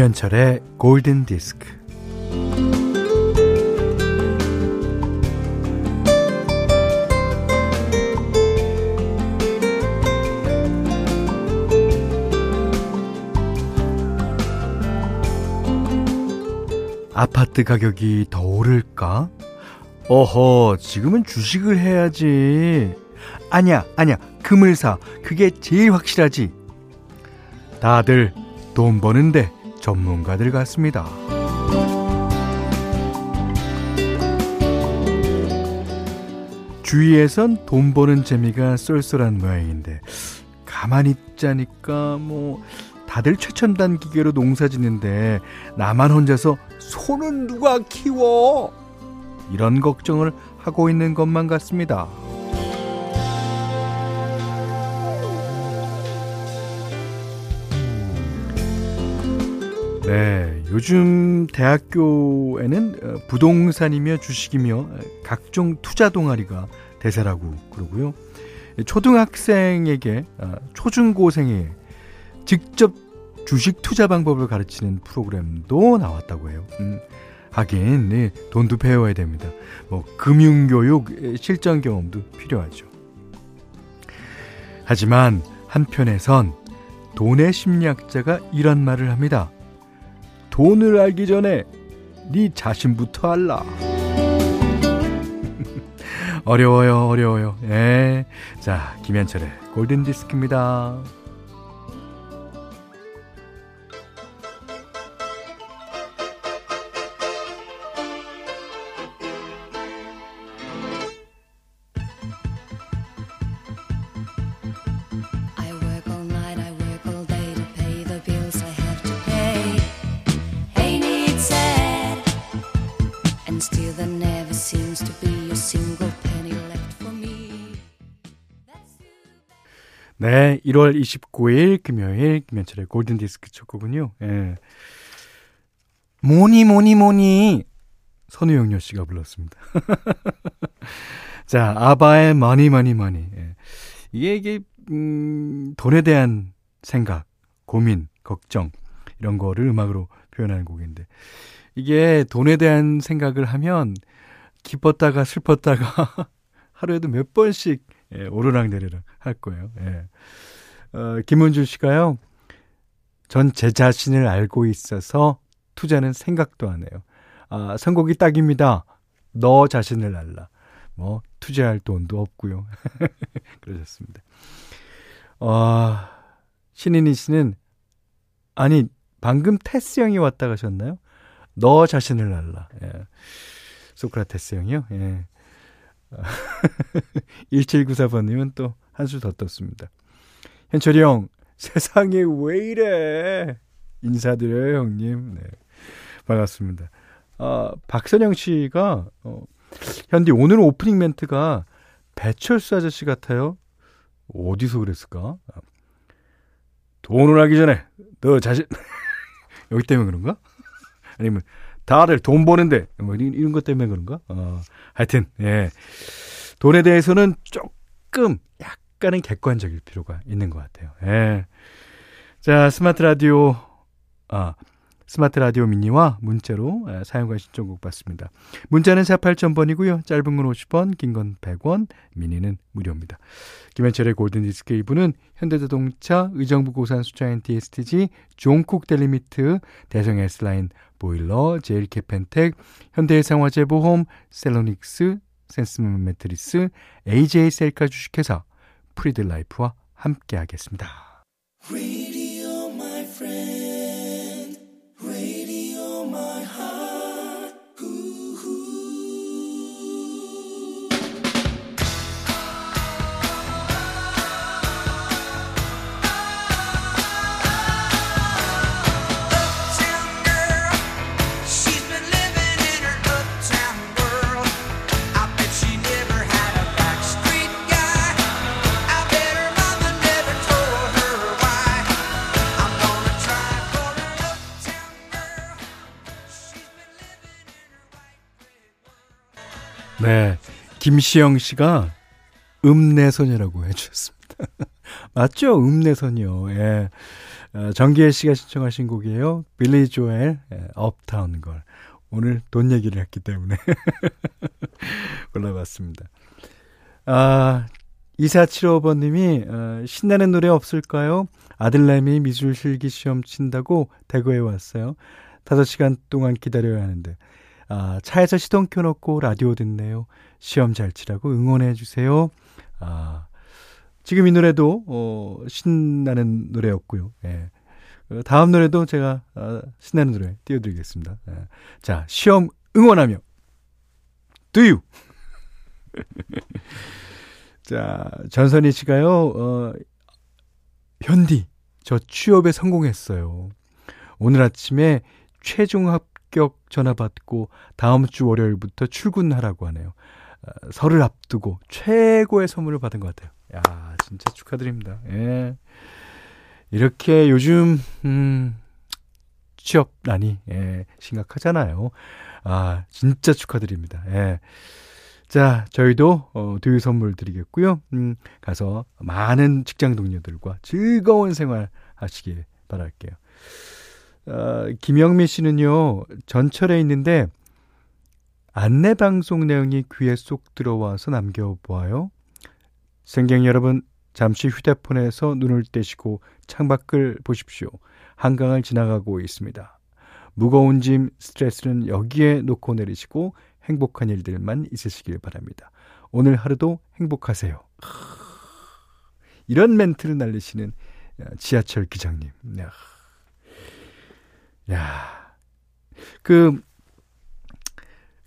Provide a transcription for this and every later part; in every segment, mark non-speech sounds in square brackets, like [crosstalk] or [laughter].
김현철의 골든 디스크. 아파트 가격이 더 오를까? 어허, 지금은 주식을 해야지. 아니야, 아니야, 금을 사. 그게 제일 확실하지. 다들 돈 버는데 전문가들 같습니다. 주위에선 돈 버는 재미가 쏠쏠한 모양인데 가만히 있자니까 뭐 다들 최첨단 기계로 농사 짓는데 나만 혼자서 소는 누가 키워? 이런 걱정을 하고 있는 것만 같습니다. 네, 요즘 대학교에는 어, 부동산이며 주식이며 각종 투자 동아리가 대세라고 그러고요. 초등학생에게 어, 초중고생에 직접 주식 투자 방법을 가르치는 프로그램도 나왔다고 해요. 음, 하긴 네, 돈도 배워야 됩니다. 뭐 금융 교육 실전 경험도 필요하죠. 하지만 한편에선 돈의 심리학자가 이런 말을 합니다. 돈을 알기 전에 네 자신부터 알라. [laughs] 어려워요, 어려워요. 예. 자, 김현철의 골든 디스크입니다. 네, 1월 29일 금요일 김현철의 골든 디스크 첫 곡은요. 예. 뭐니 뭐니 뭐니 선우용녀 씨가 불렀습니다. [laughs] 자, 아바의 Money Money Money. 예. 이게 이게 음, 돈에 대한 생각, 고민, 걱정 이런 거를 음악으로 표현하는 곡인데 이게 돈에 대한 생각을 하면 기뻤다가 슬펐다가 [laughs] 하루에도 몇 번씩 예, 오르락내리락 할 거예요. 예. 어, 김은주 씨가요. 전 제 자신을 알고 있어서 투자는 생각도 안 해요. 아, 선곡이 딱입니다. 너 자신을 알라. 뭐 투자할 돈도 없고요. [laughs] 그러셨습니다. 어, 신인희 씨는 아니 방금 테스 형이 왔다 가셨나요? 너 자신을 알라. 예. 소크라테스 형이요. 예. [laughs] 1794번님은 또 한 수 더 떴습니다. 현철이 형, [laughs] 세상에 왜 이래? 인사드려요, 형님. 네. 반갑습니다. 아, 박선영 씨가, 어, 현디, 오늘 오프닝 멘트가 배철수 아저씨 같아요. 어디서 그랬을까? 돈을 하기 전에, 너 자신, [laughs] 여기 때문에 그런가? 아니면, 다들 돈 버는데, 뭐, 이런 것 때문에 그런가? 어, 하여튼, 예. 돈에 대해서는 조금, 약간은 객관적일 필요가 있는 것 같아요. 예. 자, 스마트 라디오, 아, 스마트 라디오 미니와 문자로 사연과 신청곡 받습니다. 문자는 4 8,000번이고요. 짧은 건 50원, 긴 건 100원, 미니는 무료입니다. 김현철의 골든디스크 2부는 현대자동차, 의정부 고산 수차 NTSTG, 종쿡 델리미트, 대성 S라인, 보일러, 제일캐펜텍, 현대해상화재보험, 셀로닉스, 센스문 매트리스, AJ 셀카 주식회사, 프리들라이프와 함께하겠습니다. 김시영 씨가 음내소녀라고 해주셨습니다. [laughs] 맞죠? 음내소녀. 예. 어, 정기혜 씨가 신청하신 곡이에요. 빌리 조엘, 업타운 걸. 오늘 돈 얘기를 했기 때문에 [laughs] 골라봤습니다. 아, 2475번님이 어, 신나는 노래 없을까요? 아들내미 미술 실기 시험 친다고 대구에 왔어요. 5시간 동안 기다려야 하는데 아, 차에서 시동 켜놓고 라디오 듣네요. 시험 잘 치라고 응원해 주세요. 아, 지금 이 노래도 어, 신나는 노래였고요. 예. 어, 다음 노래도 제가 어, 신나는 노래 띄워드리겠습니다. 예. 자, 시험 응원하며 Do you? [laughs] 자, 전선희 씨가요, 어, 현디, 저 취업에 성공했어요. 오늘 아침에 최종 합격 전화 받고 다음 주 월요일부터 출근하라고 하네요. 어, 설을 앞두고 최고의 선물을 받은 것 같아요. 야, 진짜 축하드립니다. 예. 이렇게 요즘, 음, 취업난이, 예, 심각하잖아요. 아, 진짜 축하드립니다. 예. 자, 저희도 어, 두유 선물 드리겠고요. 음, 가서 많은 직장 동료들과 즐거운 생활 하시길 바랄게요. 어, 김영미 씨는요, 전철에 있는데 안내 방송 내용이 귀에 쏙 들어와서 남겨보아요. 생객 여러분, 잠시 휴대폰에서 눈을 떼시고 창밖을 보십시오. 한강을 지나가고 있습니다. 무거운 짐, 스트레스는 여기에 놓고 내리시고 행복한 일들만 있으시길 바랍니다. 오늘 하루도 행복하세요. 이런 멘트를 날리시는 지하철 기장님. 야, 야, 그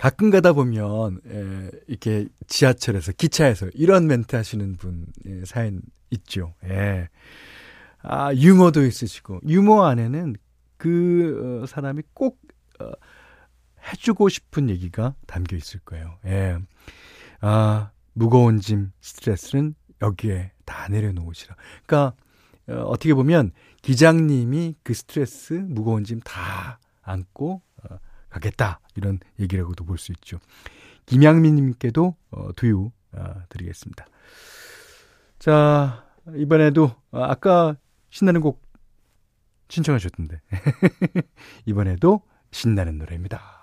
가끔 가다 보면 에, 이렇게 지하철에서 기차에서 이런 멘트 하시는 분 예, 사연 있죠. 예. 아 유머도 있으시고 유머 안에는 그 어, 사람이 꼭 어, 해주고 싶은 얘기가 담겨 있을 거예요. 예. 아, 무거운 짐, 스트레스는 여기에 다 내려놓으시라. 그러니까, 어, 어떻게 보면 기장님이 그 스트레스, 무거운 짐 다 안고 어, 가겠다. 이런 얘기라고도 볼 수 있죠. 김양민님께도 어, 두유 어, 드리겠습니다. 자, 이번에도, 어, 아까 신나는 곡 신청하셨던데. [laughs] 이번에도 신나는 노래입니다.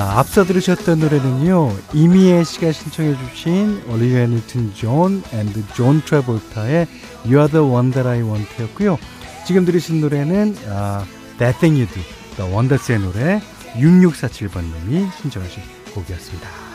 자, 앞서 들으셨던 노래는요, 이미애 씨가 신청해주신 올리비아 뉴튼 존 and 존 트래볼타의 You Are the One That I Want 였고요. 지금 들으신 노래는 아, That Thing You Do, 원더스의 노래 6647번님이 신청하신 곡이었습니다.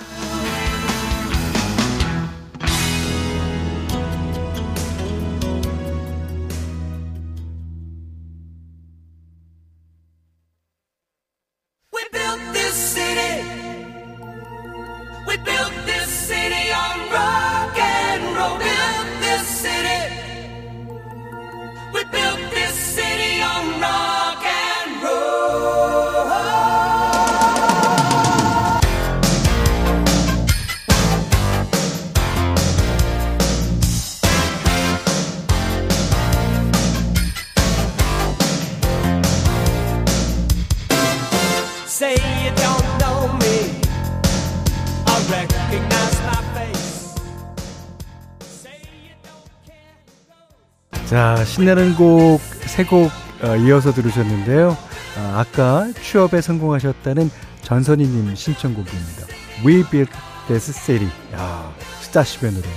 자, 신나는 곡, 세곡 어, 이어서 들으셨는데요. 아, 아까 취업에 성공하셨다는 전선희님 신청곡입니다. We Built This City. 야, 스타쉽의 노래.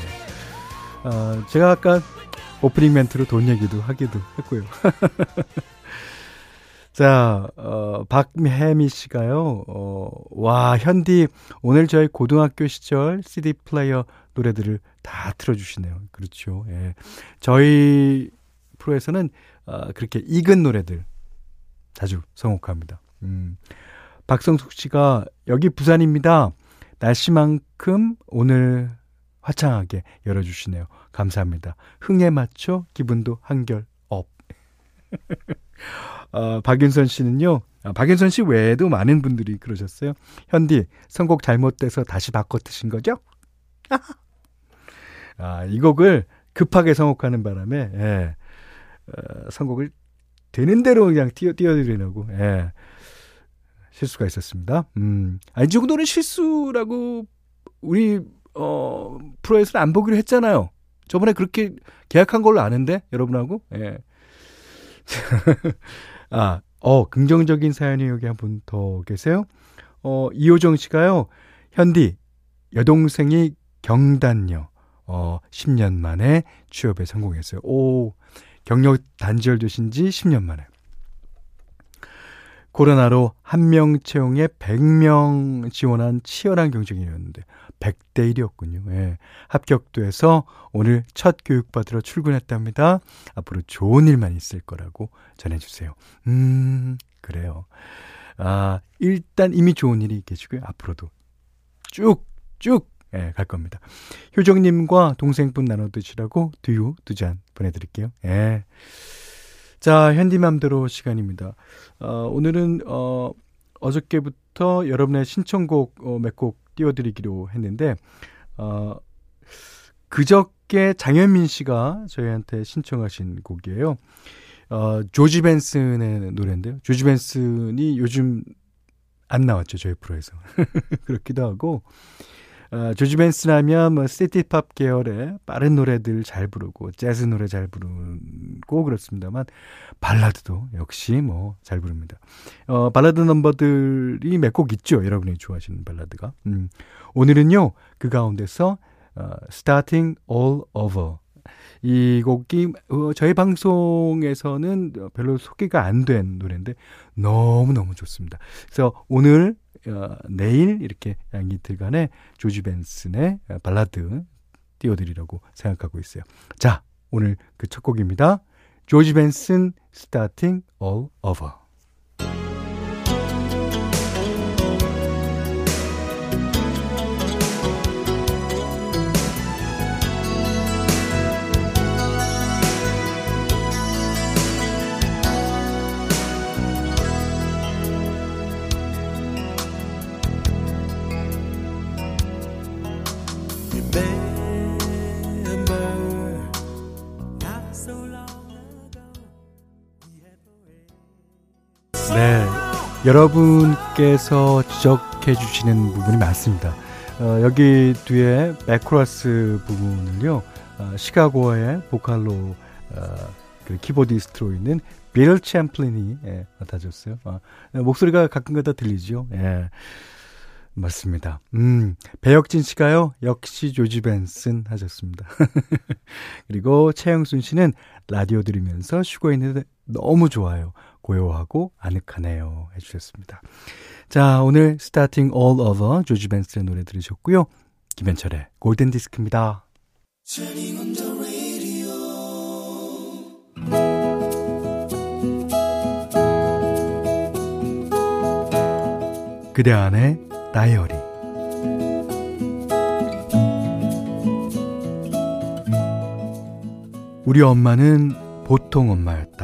어, 제가 아까 오프닝 멘트로 돈 얘기도 하기도 했고요. [laughs] 자, 어, 박혜미 씨가요, 어, 와, 현디, 오늘 저희 고등학교 시절 CD 플레이어 노래들을 다 틀어주시네요. 그렇죠. 예. 저희 프로에서는 어, 그렇게 익은 노래들 자주 선곡합니다. 음. 박성숙 씨가 여기 부산입니다. 날씨만큼 오늘 화창하게 열어주시네요. 감사합니다. 흥에 맞춰 기분도 한결 [laughs] 어, 박윤선 씨는요, 아, 박윤선 씨 외에도 많은 분들이 그러셨어요. 현디, 선곡 잘못돼서 다시 바꿔 트신 거죠? [laughs] 아, 이 곡을 급하게 선곡하는 바람에, 예, 어, 선곡을 되는 대로 그냥 띄워, 띄워드리려고, 예, 실수가 있었습니다. 음, 아, 이 정도는 실수라고 우리, 어, 프로에서는 안 보기로 했잖아요. 저번에 그렇게 계약한 걸로 아는데, 여러분하고, 예. [laughs] 아, 어, 긍정적인 사연이 여기 한 분 더 계세요. 어, 이호정 씨가요, 현디, 여동생이 경단녀, 어, 10년 만에 취업에 성공했어요. 오, 경력 단절되신 지 10년 만에. 코로나로 한 명 채용에 100명 지원한 치열한 경쟁이었는데 100대 1이었군요. 예. 합격돼서 오늘 첫 교육받으러 출근했답니다. 앞으로 좋은 일만 있을 거라고 전해주세요. 음, 그래요. 아, 일단 이미 좋은 일이 계시고요. 앞으로도 쭉, 쭉, 예, 갈 겁니다. 효정님과 동생분 나눠 드시라고 두유 두 잔 보내드릴게요. 예. 자, 현디맘대로 시간입니다. 어, 오늘은, 어, 어저께부터 여러분의 신청곡 어, 몇곡 띄워드리기로 했는데, 어, 그저께 장현민 씨가 저희한테 신청하신 곡이에요. 어, 조지 벤슨의 노래인데요. 조지 벤슨이 요즘 안 나왔죠, 저희 프로에서. [laughs] 그렇기도 하고, 어, 조지 벤슨 하면 뭐 시티팝 계열의 빠른 노래들 잘 부르고 재즈 노래 잘 부르고 그렇습니다만 발라드도 역시 뭐 잘 부릅니다. 어, 발라드 넘버들이 몇 곡 있죠. 여러분이 좋아하시는 발라드가. 음, 오늘은요. 그 가운데서 어, Starting All Over 이 곡이 어, 저희 방송에서는 별로 소개가 안 된 노래인데 너무너무 좋습니다. 그래서 오늘 어, 내일 이렇게 양 이틀간의 조지 벤슨의 발라드 띄워드리려고 생각하고 있어요. 자, 오늘 그 첫 곡입니다. 조지 벤슨 Starting All Over. 네. 여러분께서 지적해 주시는 부분이 많습니다. 어, 여기 뒤에 백코러스 부분을요, 어, 시카고의 보컬로, 어, 그 키보디스트로 있는 빌 챔플린이 예, 맡아줬어요. 어, 목소리가 가끔가다 들리죠. 예. 맞습니다. 음, 배혁진 씨가요, 역시 조지 벤슨 하셨습니다. [laughs] 그리고 최영순 씨는 라디오 들으면서 쉬고 있는데 너무 좋아요. 고요하고 아늑하네요. 해주셨습니다. 자, 오늘 스타팅 all over 조지 벤슨의 노래 들으셨고요. 김현철의 골든 디스크입니다. 그대 안에 다이어리 우리 엄마는 보통 엄마였다.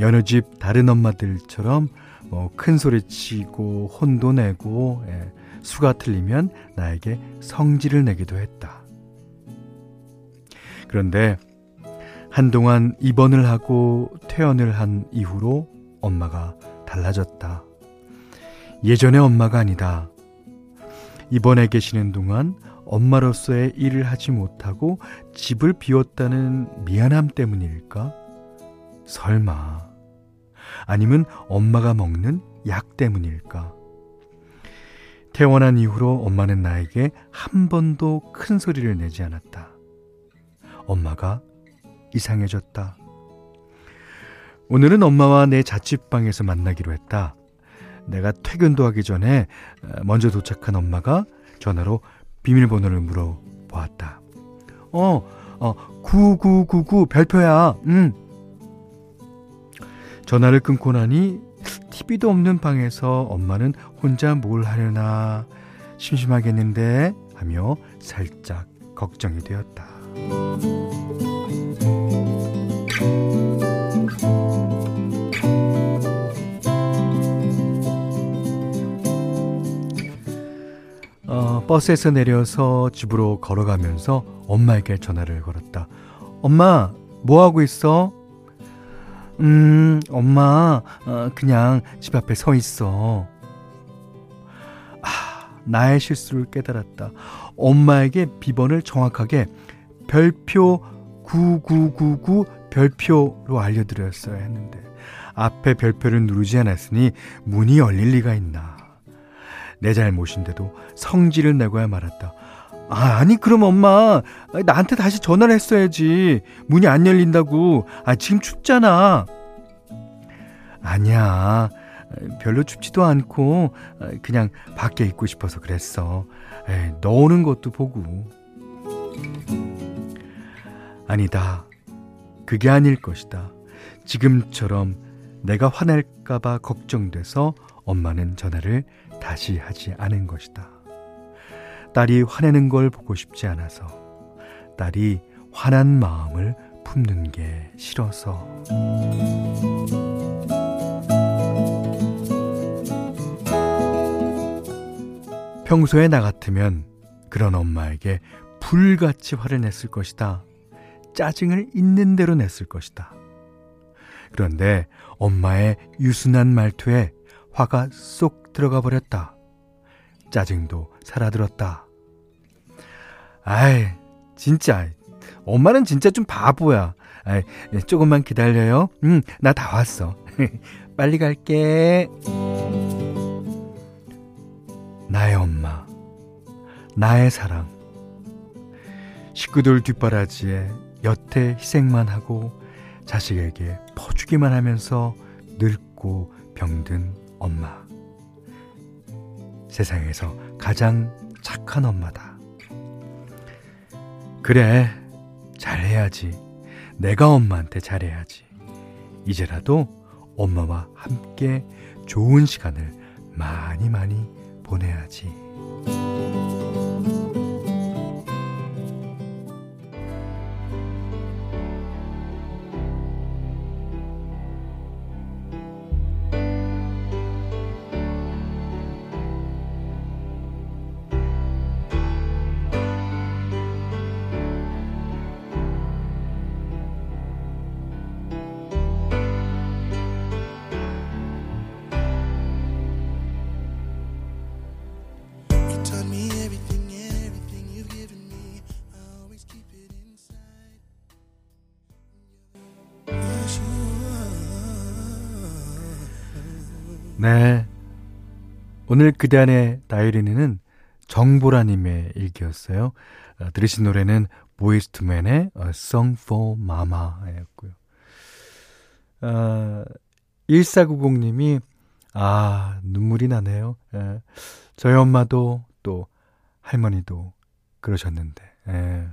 여느 집 다른 엄마들처럼 뭐 큰 소리 치고 혼도 내고 예, 수가 틀리면 나에게 성질을 내기도 했다. 그런데 한동안 입원을 하고 퇴원을 한 이후로 엄마가 달라졌다. 예전의 엄마가 아니다. 입원해 계시는 동안 엄마로서의 일을 하지 못하고 집을 비웠다는 미안함 때문일까? 설마. 아니면 엄마가 먹는 약 때문일까? 퇴원한 이후로 엄마는 나에게 한 번도 큰 소리를 내지 않았다. 엄마가 이상해졌다. 오늘은 엄마와 내 자취방에서 만나기로 했다. 내가 퇴근도 하기 전에 먼저 도착한 엄마가 전화로 비밀번호를 물어보았다. 어, 어, 9999 별표야. 응. 전화를 끊고 나니 TV도 없는 방에서 엄마는 혼자 뭘 하려나 심심하겠는데 하며 살짝 걱정이 되었다. 어, 버스에서 내려서 집으로 걸어가면서 엄마에게 전화를 걸었다. 엄마, 뭐 하고 있어? 음, 엄마, 어, 그냥 집 앞에 서 있어. 아, 나의 실수를 깨달았다. 엄마에게 비번을 정확하게 별표 9999 별표로 알려드렸어야 했는데 앞에 별표를 누르지 않았으니 문이 열릴 리가 있나. 내 잘못인데도 성질을 내고야 말았다. 아, 아니, 그럼 엄마, 나한테 다시 전화를 했어야지. 문이 안 열린다고. 아, 지금 춥잖아. 아니야. 별로 춥지도 않고, 그냥 밖에 있고 싶어서 그랬어. 에이, 너 오는 것도 보고. 아니다. 그게 아닐 것이다. 지금처럼 내가 화낼까봐 걱정돼서 엄마는 전화를 다시 하지 않은 것이다. 딸이 화내는 걸 보고 싶지 않아서 딸이 화난 마음을 품는 게 싫어서 평소에 나 같으면 그런 엄마에게 불같이 화를 냈을 것이다. 짜증을 있는 대로 냈을 것이다. 그런데 엄마의 유순한 말투에 화가 쏙 들어가 버렸다. 짜증도 사라들었다. 아이, 진짜. 엄마는 진짜 좀 바보야. 아이, 조금만 기다려요. 응, 나 다 왔어. [laughs] 빨리 갈게. 나의 엄마. 나의 사랑. 식구들 뒷바라지에 여태 희생만 하고 자식에게 퍼주기만 하면서 늙고 병든 엄마. 세상에서 가장 착한 엄마다. 그래, 잘해야지. 내가 엄마한테 잘해야지. 이제라도 엄마와 함께 좋은 시간을 많이 많이 보내야지. 오늘 그대 안의 다이리는 정보라님의 일기였어요. 어, 들으신 노래는 보이스투맨의 A Song for Mama였고요. 어, 1490님이 아 눈물이 나네요. 예. 저희 엄마도 또 할머니도 그러셨는데, 예,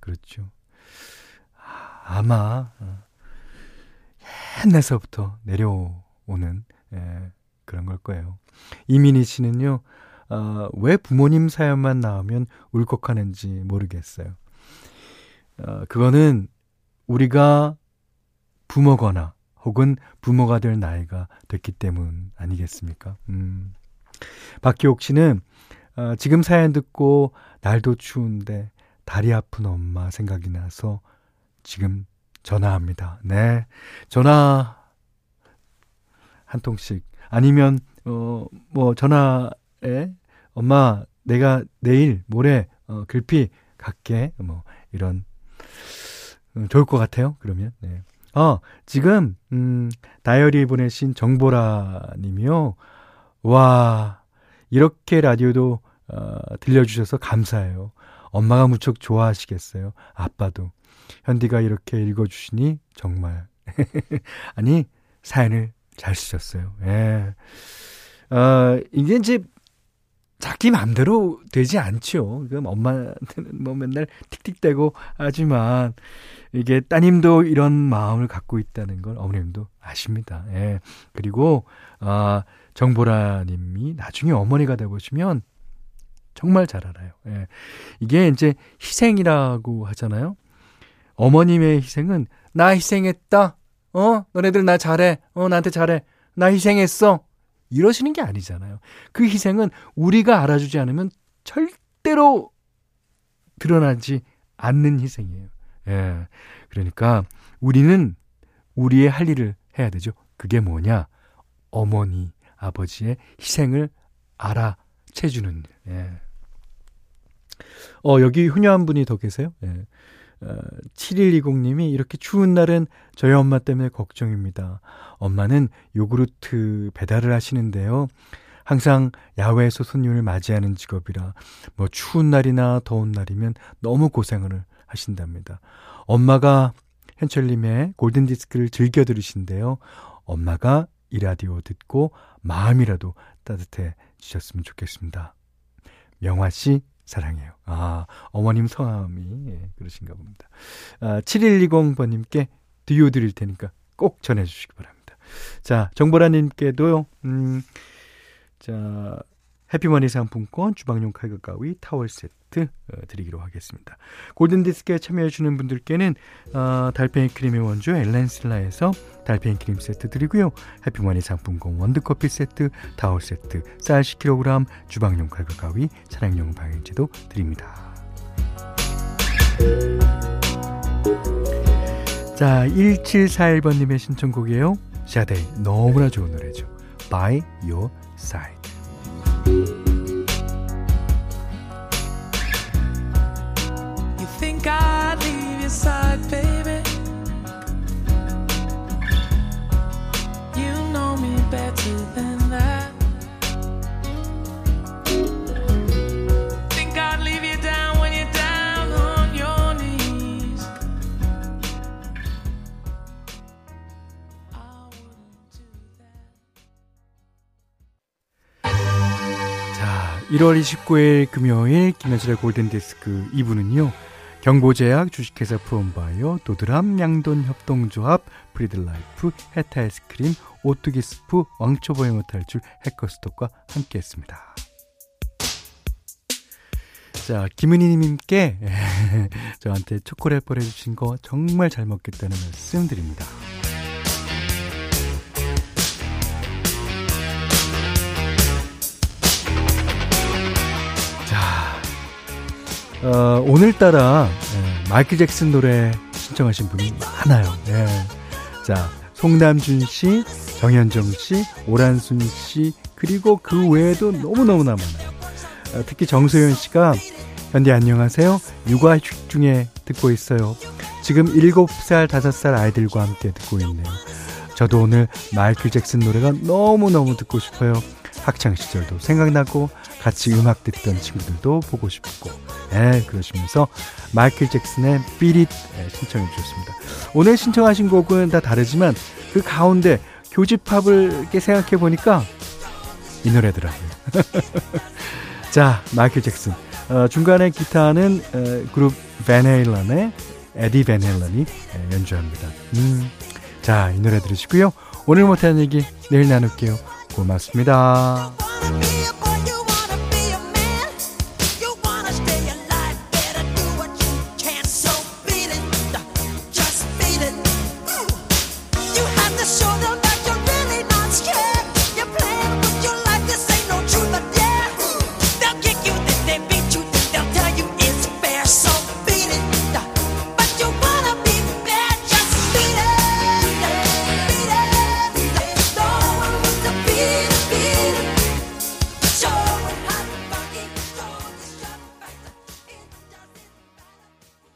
그렇죠. 아, 아마 어, 옛날서부터 내려오는 예, 그런 걸 거예요. 이민희 씨는요, 어, 왜 부모님 사연만 나오면 울컥하는지 모르겠어요. 어, 그거는 우리가 부모거나 혹은 부모가 될 나이가 됐기 때문 아니겠습니까? 음. 박기옥 씨는 어, 지금 사연 듣고 날도 추운데 다리 아픈 엄마 생각이 나서 지금 전화합니다. 네. 전화 한 통씩 아니면 어 뭐 전화에 엄마 내가 내일 모레 어 글피 갈게 뭐 이런 음, 좋을 것 같아요. 그러면 네. 어 지금 음 다이어리 보내신 정보라 님이요. 와 이렇게 라디오도 어, 들려주셔서 감사해요. 엄마가 무척 좋아하시겠어요. 아빠도. 현디가 이렇게 읽어주시니 정말. [laughs] 아니, 사연을 잘 쓰셨어요. 예. 어, 이게 이제 자기 마음대로 되지 않죠. 그럼 엄마한테는 뭐 맨날 틱틱대고 하지만 이게 따님도 이런 마음을 갖고 있다는 걸 어머님도 아십니다. 예. 그리고 아 정보라 님이 나중에 어머니가 되 보시면 정말 잘 알아요. 예. 이게 이제 희생이라고 하잖아요. 어머님의 희생은 나 희생했다. 어? 너네들 나 잘해. 어, 나한테 잘해. 나 희생했어. 이러시는 게 아니잖아요. 그 희생은 우리가 알아주지 않으면 절대 절대로 드러나지 않는 희생이에요. 예. 그러니까 우리는 우리의 할 일을 해야 되죠. 그게 뭐냐? 어머니, 아버지의 희생을 알아채주는. 예. 어, 여기 훈녀한 분이 더 계세요? 예. 어, 7120님이 이렇게 추운 날은 저희 엄마 때문에 걱정입니다. 엄마는 요구르트 배달을 하시는데요. 항상 야외에서 손님을 맞이하는 직업이라 뭐 추운 날이나 더운 날이면 너무 고생을 하신답니다. 엄마가 현철님의 골든디스크를 즐겨 들으신데요. 엄마가 이 라디오 듣고 마음이라도 따뜻해지셨으면 좋겠습니다. 명화 씨, 사랑해요. 아, 어머님 성함이 예, 그러신가 봅니다. 아, 7120번님께 듀오 드릴 테니까 꼭 전해주시기 바랍니다. 자, 정보라님께도요, 음, 자, 해피머니 상품권, 주방용 칼국 가위, 타월 세트 어, 드리기로 하겠습니다. 골든디스크에 참여해주는 분들께는 어, 달팽이 크림의 원조 엘렌실라에서 달팽이 크림 세트 드리고요. 해피머니 상품권 원두커피 세트, 타월 세트, 쌀 10kg, 주방용 칼과 가위, 차량용 방향제도 드립니다. 자, 1741번님의 신청곡이에요. 샤데이 너무나 좋은 노래죠. By Your Side. Your side, baby? You know me better than that. Think I'd leave you down when you're down on your knees? I wouldn't do that. 자, 1월 29일 금요일 김현철의 골든 디스크 2부는요. 경보제약, 주식회사 푸엄바이오, 도드람, 양돈 협동조합, 프리드라이프, 해태 아이스크림, 오뚜기 스프, 왕초보 영어 탈출, 해커스톡과 함께했습니다. 자, 김은희님께 [laughs] 저한테 초콜릿 보내주신 거 정말 잘 먹겠다는 말씀 드립니다. 어, 오늘따라 예, 마이클 잭슨 노래 신청하신 분이 많아요. 예. 자, 송남준 씨, 정현정 씨, 오란순 씨, 그리고 그 외에도 너무너무나 많아요. 어, 특히 정소연 씨가 현디 안녕하세요. 육아휴직 중에 듣고 있어요. 지금 7살, 5살 아이들과 함께 듣고 있네요. 저도 오늘 마이클 잭슨 노래가 너무너무 듣고 싶어요. 학창 시절도 생각나고 같이 음악 듣던 친구들도 보고 싶고 예, 그러시면서 마이클 잭슨의 It 예, 신청해 주셨습니다. 오늘 신청하신 곡은 다 다르지만 그 가운데 교집합을 이렇게 생각해 보니까 이 노래더라고요. [laughs] 자, 마이클 잭슨. 어, 중간에 기타는 어, 그룹 베네일런의 에디 베네일런이 예, 연주합니다. 음, 자, 이 노래 들으시고요. 오늘 못한 얘기 내일 나눌게요. 고맙습니다.